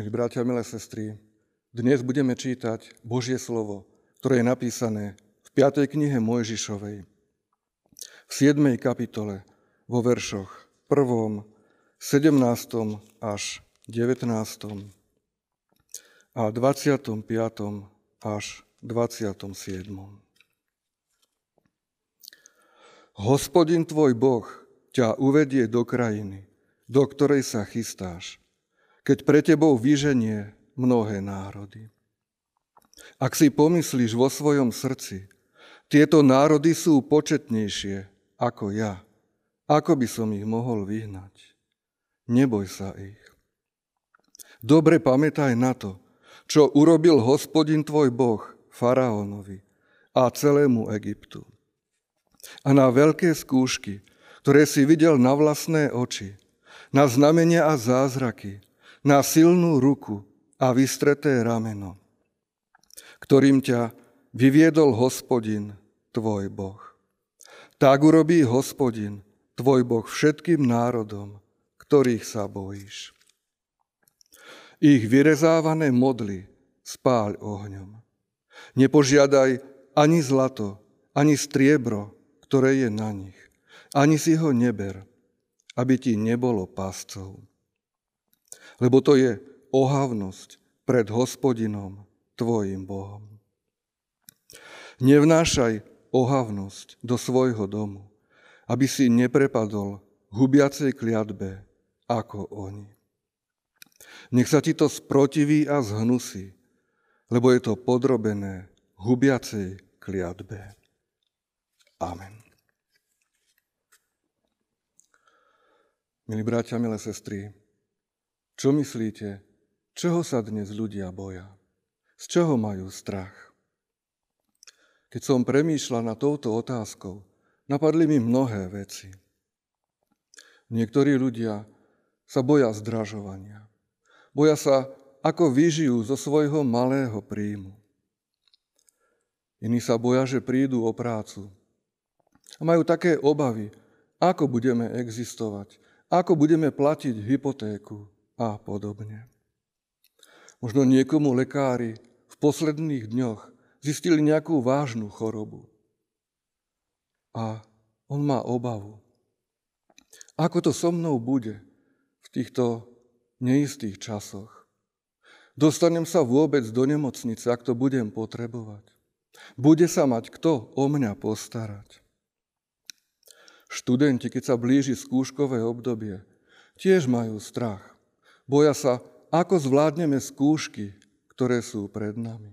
Milí bratia, milé sestry, dnes budeme čítať Božie slovo, ktoré je napísané v 5. knihe Mojžišovej, v 7. kapitole, vo veršoch 1., 17. až 19. a 25. až 27. Hospodin tvoj Boh ťa uvedie do krajiny, do ktorej sa chystáš keď pre tebou vyženie mnohé národy. Ak si pomyslíš vo svojom srdci, tieto národy sú početnejšie ako ja, ako by som ich mohol vyhnať. Neboj sa ich. Dobre pamätaj na to, čo urobil hospodin tvoj Boh faraónovi a celému Egyptu. A na veľké skúšky, ktoré si videl na vlastné oči, na znamenia a zázraky, na silnú ruku a vystreté rameno, ktorým ťa vyviedol hospodin, tvoj Boh. Tak urobí hospodin, tvoj Boh všetkým národom, ktorých sa bojíš. Ich vyrezávané modly spáľ ohňom. Nepožiadaj ani zlato, ani striebro, ktoré je na nich. Ani si ho neber, aby ti nebolo páscov lebo to je ohavnosť pred hospodinom, tvojim Bohom. Nevnášaj ohavnosť do svojho domu, aby si neprepadol hubiacej kliatbe ako oni. Nech sa ti to sprotiví a zhnusí, lebo je to podrobené hubiacej kliatbe. Amen. Milí bratia, milé sestry, čo myslíte, čoho sa dnes ľudia boja? Z čoho majú strach? Keď som premýšľal na touto otázkou, napadli mi mnohé veci. Niektorí ľudia sa boja zdražovania. Boja sa, ako vyžijú zo svojho malého príjmu. Iní sa boja, že prídu o prácu. A majú také obavy, ako budeme existovať, ako budeme platiť hypotéku, a podobne. Možno niekomu lekári v posledných dňoch zistili nejakú vážnu chorobu. A on má obavu. Ako to so mnou bude v týchto neistých časoch? Dostanem sa vôbec do nemocnice, ak to budem potrebovať? Bude sa mať kto o mňa postarať? Študenti, keď sa blíži skúškové obdobie, tiež majú strach. Boja sa, ako zvládneme skúšky, ktoré sú pred nami.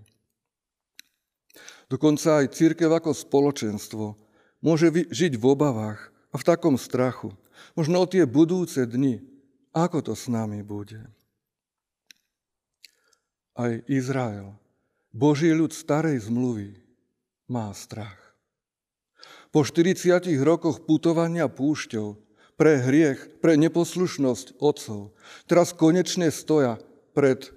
Dokonca aj církev ako spoločenstvo môže žiť v obavách a v takom strachu. Možno o tie budúce dni, ako to s nami bude. Aj Izrael, Boží ľud starej zmluvy, má strach. Po 40 rokoch putovania púšťou pre hriech, pre neposlušnosť otcov. Teraz konečne stoja pred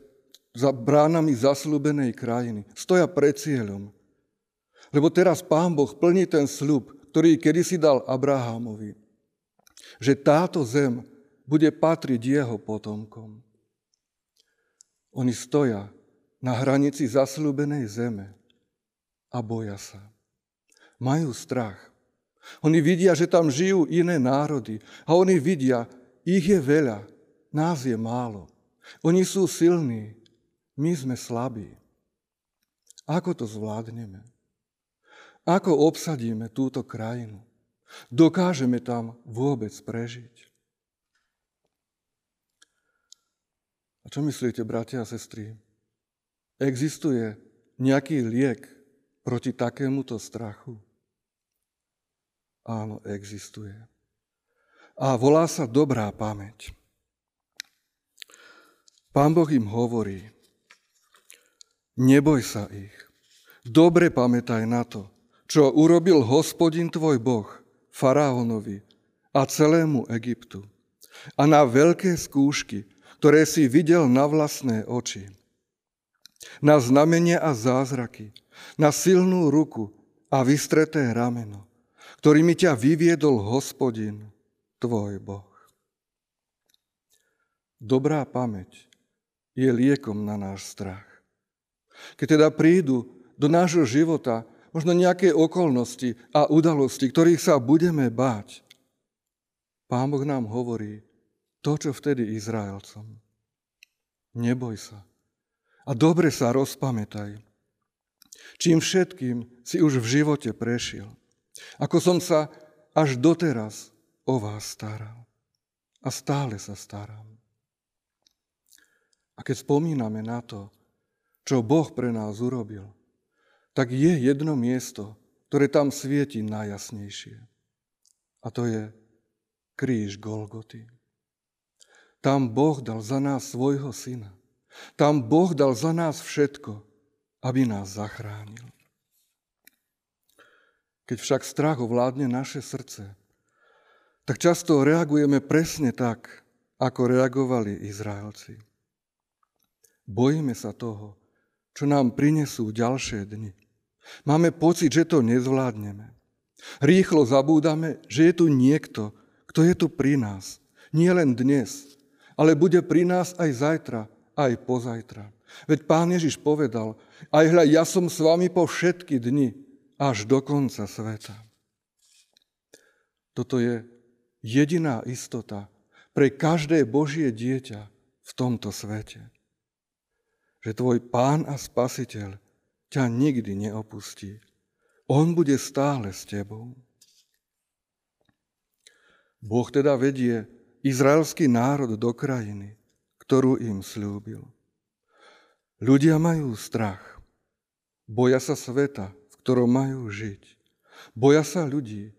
za bránami zaslúbenej krajiny. Stoja pred cieľom. Lebo teraz Pán Boh plní ten sľub, ktorý kedysi dal Abrahamovi. Že táto zem bude patriť jeho potomkom. Oni stoja na hranici zaslúbenej zeme a boja sa. Majú strach. Oni vidia, že tam žijú iné národy. A oni vidia, ich je veľa, nás je málo. Oni sú silní, my sme slabí. Ako to zvládneme? Ako obsadíme túto krajinu? Dokážeme tam vôbec prežiť? A čo myslíte, bratia a sestry? Existuje nejaký liek proti takémuto strachu? Áno, existuje. A volá sa dobrá pamäť. Pán Boh im hovorí, neboj sa ich. Dobre pamätaj na to, čo urobil hospodin tvoj Boh faraónovi a celému Egyptu. A na veľké skúšky, ktoré si videl na vlastné oči. Na znamenie a zázraky, na silnú ruku a vystreté rameno ktorými ťa vyviedol hospodin, tvoj Boh. Dobrá pamäť je liekom na náš strach. Keď teda prídu do nášho života možno nejaké okolnosti a udalosti, ktorých sa budeme báť, Pán Boh nám hovorí to, čo vtedy Izraelcom. Neboj sa. A dobre sa rozpamätaj. Čím všetkým si už v živote prešiel. Ako som sa až doteraz o vás staral. A stále sa starám. A keď spomíname na to, čo Boh pre nás urobil, tak je jedno miesto, ktoré tam svieti najjasnejšie. A to je kríž Golgoty. Tam Boh dal za nás svojho syna. Tam Boh dal za nás všetko, aby nás zachránil. Keď však strach ovládne naše srdce, tak často reagujeme presne tak, ako reagovali Izraelci. Bojíme sa toho, čo nám prinesú ďalšie dni. Máme pocit, že to nezvládneme. Rýchlo zabúdame, že je tu niekto, kto je tu pri nás. Nie len dnes, ale bude pri nás aj zajtra, aj pozajtra. Veď pán Ježiš povedal, aj hľa, ja som s vami po všetky dni, až do konca sveta. Toto je jediná istota pre každé Božie dieťa v tomto svete. Že tvoj pán a spasiteľ ťa nikdy neopustí. On bude stále s tebou. Boh teda vedie izraelský národ do krajiny, ktorú im slúbil. Ľudia majú strach. Boja sa sveta, ktorom majú žiť. Boja sa ľudí,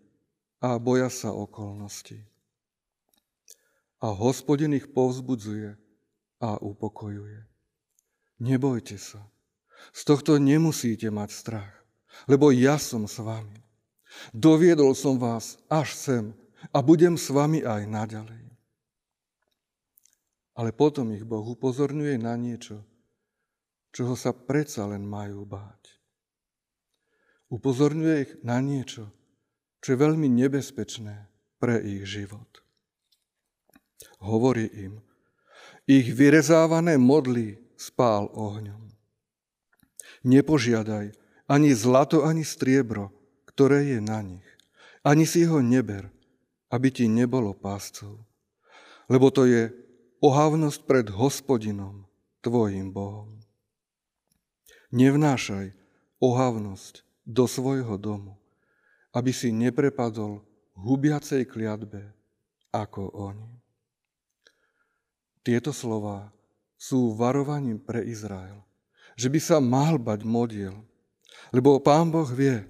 a boja sa okolností. A hospodin ich povzbudzuje a upokojuje. Nebojte sa. Z tohto nemusíte mať strach, lebo ja som s vami. Doviedol som vás až sem a budem s vami aj naďalej. Ale potom ich Boh upozorňuje na niečo, čoho sa predsa len majú báť. Upozorňuje ich na niečo, čo je veľmi nebezpečné pre ich život. Hovorí im, ich vyrezávané modly spál ohňom. Nepožiadaj ani zlato, ani striebro, ktoré je na nich. Ani si ho neber, aby ti nebolo páscov. Lebo to je ohavnosť pred hospodinom, tvojim Bohom. Nevnášaj ohavnosť do svojho domu aby si neprepadol hubiacej kliatbe ako oni. Tieto slova sú varovaním pre Izrael, že by sa mal bať modiel, lebo Pán Boh vie,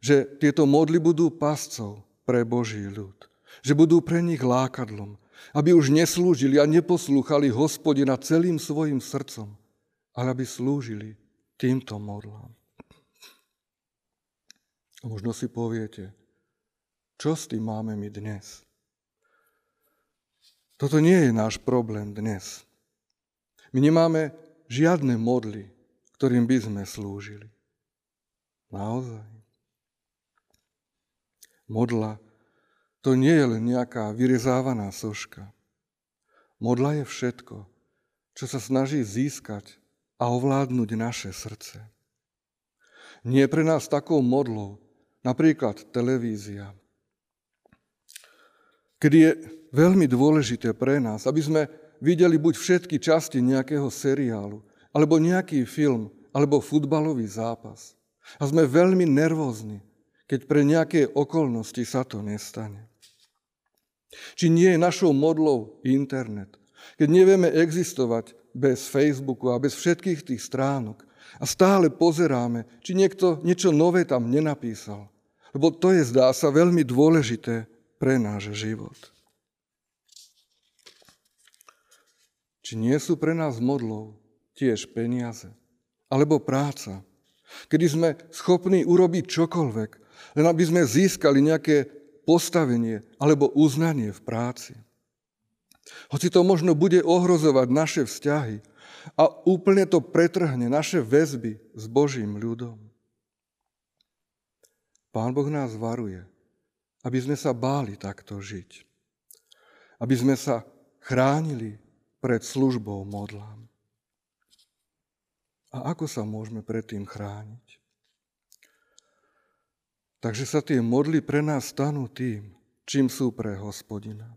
že tieto modly budú pascov pre Boží ľud, že budú pre nich lákadlom, aby už neslúžili a neposlúchali hospodina celým svojim srdcom, ale aby slúžili týmto modlám. A možno si poviete, čo s tým máme my dnes? Toto nie je náš problém dnes. My nemáme žiadne modly, ktorým by sme slúžili. Naozaj. Modla to nie je len nejaká vyrezávaná soška. Modla je všetko, čo sa snaží získať a ovládnuť naše srdce. Nie pre nás takou modlou, Napríklad televízia. Kedy je veľmi dôležité pre nás, aby sme videli buď všetky časti nejakého seriálu, alebo nejaký film, alebo futbalový zápas. A sme veľmi nervózni, keď pre nejaké okolnosti sa to nestane. Či nie je našou modlou internet, keď nevieme existovať bez Facebooku a bez všetkých tých stránok a stále pozeráme, či niekto niečo nové tam nenapísal. Lebo to je, zdá sa, veľmi dôležité pre náš život. Či nie sú pre nás modlou tiež peniaze alebo práca, kedy sme schopní urobiť čokoľvek, len aby sme získali nejaké postavenie alebo uznanie v práci. Hoci to možno bude ohrozovať naše vzťahy a úplne to pretrhne naše väzby s Božím ľudom. Pán Boh nás varuje, aby sme sa báli takto žiť. Aby sme sa chránili pred službou modlám. A ako sa môžeme pred tým chrániť? Takže sa tie modly pre nás stanú tým, čím sú pre hospodina.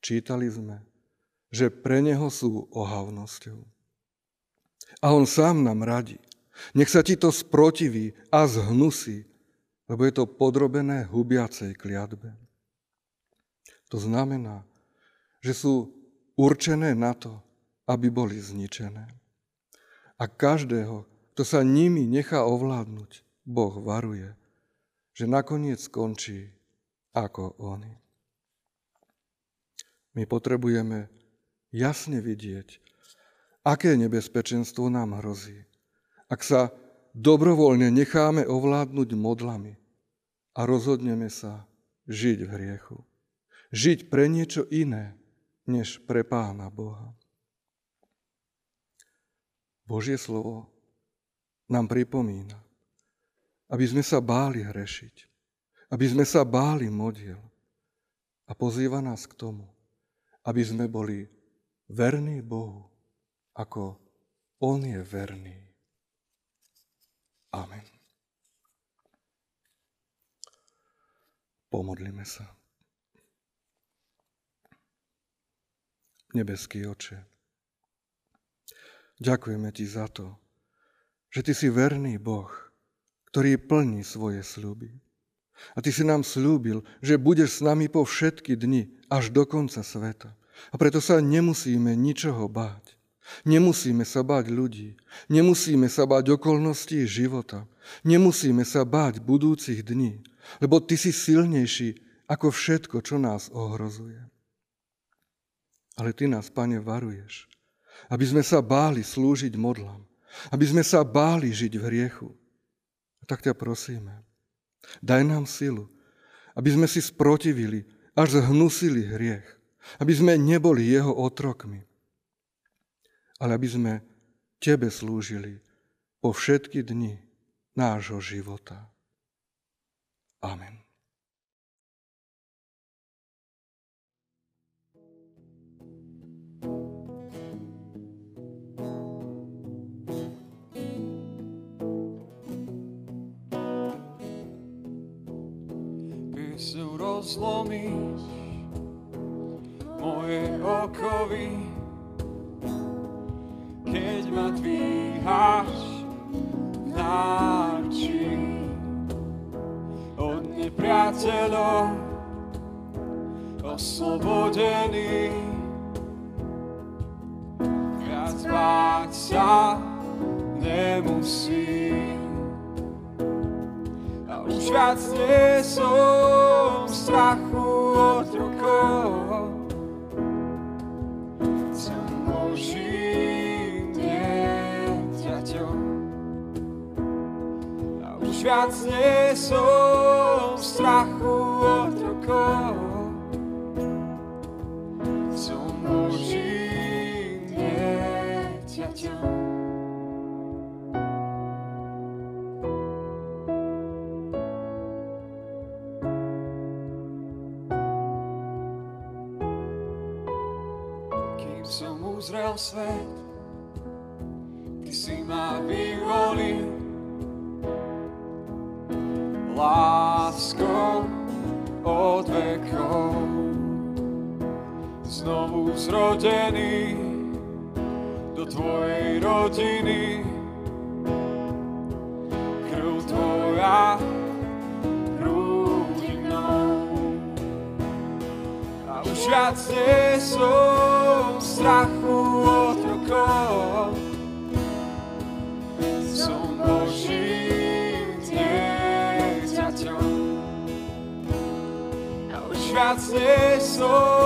Čítali sme, že pre neho sú ohavnosťou. A on sám nám radí. Nech sa ti to sprotiví a zhnusí, lebo je to podrobené hubiacej kliatbe. To znamená, že sú určené na to, aby boli zničené. A každého, kto sa nimi nechá ovládnuť, Boh varuje, že nakoniec skončí ako oni. My potrebujeme jasne vidieť, aké nebezpečenstvo nám hrozí, ak sa dobrovoľne necháme ovládnuť modlami a rozhodneme sa žiť v hriechu. Žiť pre niečo iné, než pre Pána Boha. Božie slovo nám pripomína, aby sme sa báli hrešiť, aby sme sa báli modiel a pozýva nás k tomu, aby sme boli verný Bohu, ako On je verný. Amen. Pomodlíme sa. Nebeský oče, ďakujeme Ti za to, že Ty si verný Boh, ktorý plní svoje sľuby. A Ty si nám slúbil, že budeš s nami po všetky dni až do konca sveta. A preto sa nemusíme ničoho báť. Nemusíme sa báť ľudí, nemusíme sa báť okolností života, nemusíme sa báť budúcich dní, lebo Ty si silnejší ako všetko, čo nás ohrozuje. Ale Ty nás, Pane, varuješ, aby sme sa báli slúžiť modlám, aby sme sa báli žiť v hriechu. Tak ťa prosíme, daj nám silu, aby sme si sprotivili, až zhnusili hriech, aby sme neboli jeho otrokmi, ale aby sme tebe slúžili po všetky dni nášho života. Amen. Písňu rozlomíš moje okovy, keď ma dvíhaš náči od nepriateľov oslobodený. Viac báť sa nemusím a už viac nie som strachu viac nie som v strachu otrokov. Som Božím dieťaťom. Kým som uzrel svet, Ty si ma vyvolil láskou od vekov. Znovu zrodený do Tvojej rodiny. Krv Tvoja prúdi mnou. A už viac nie som viac nie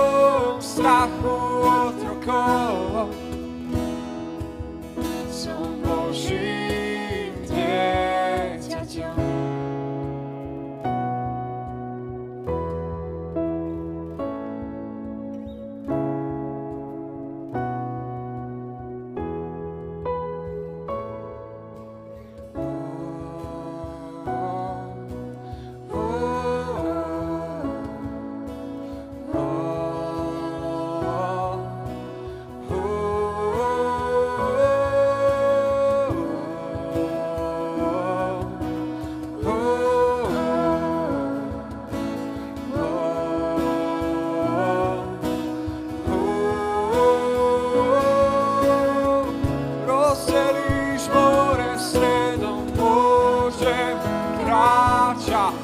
môžem kráča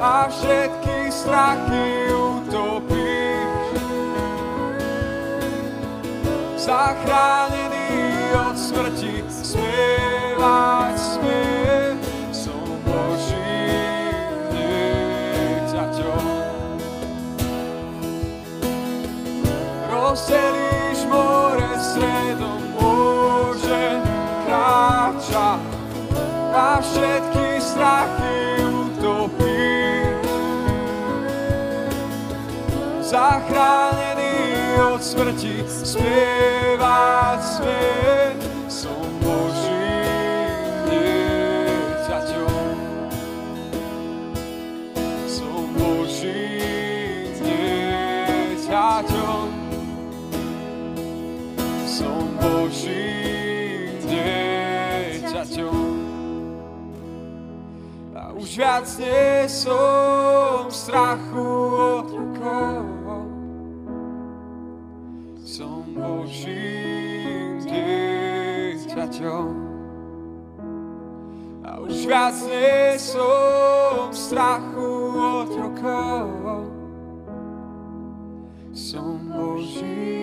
a všetky strachy utopíš. Zachránený od smrti, smievať smiev, som Božím dieťaťom. Rozdelíš more stredom, môžem kráčať a všetky strachy utopíš. Zachránený od smrti, spievať smie, už viac nie som strachu otrokov. Som Božím dieťaťom. A už viac nie som strachu otrokov. Som Božím